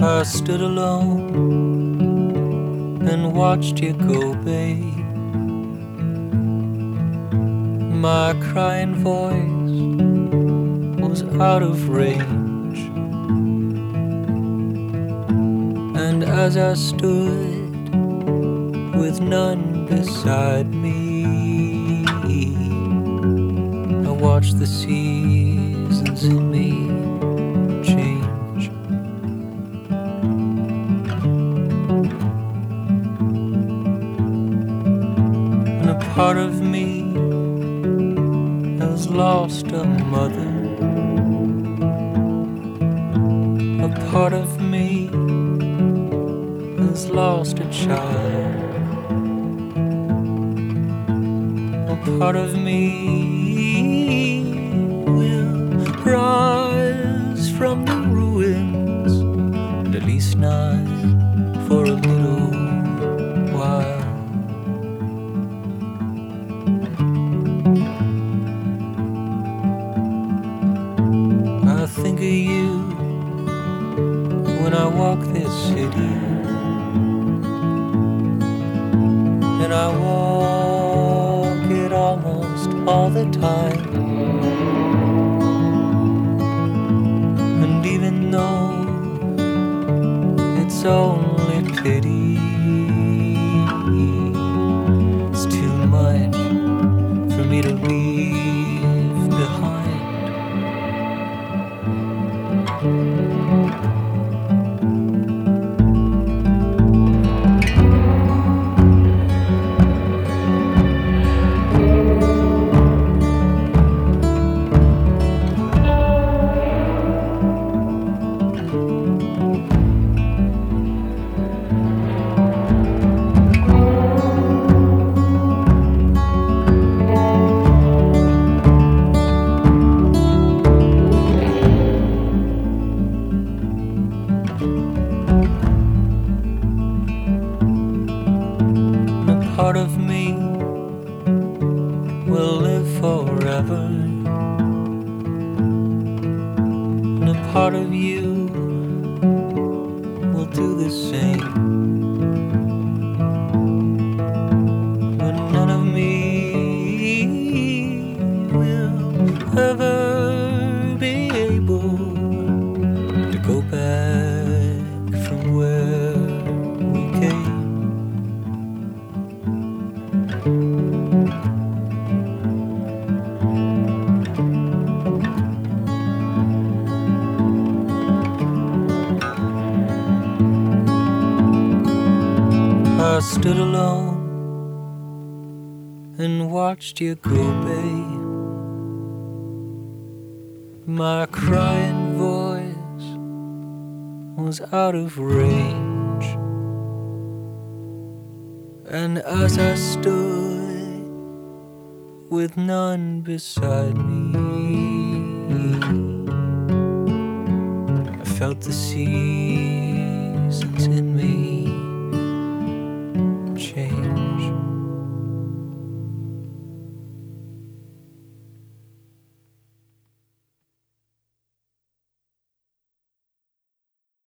I stood alone and watched you go, babe. My crying voice was out of range. And as I stood with none beside me, I watched the seasons in me part of me has lost a mother. A part of me has lost a child. A part of me will rise from the ruins, and at least not for a I walk this city. And I walk it almost all the time. And even though it's only pity, it's too much for me to leave part of me will live forever. And a part of you will do the same. I stood alone and watched you go, babe. My crying voice was out of range. And as I stood with none beside me, I felt the me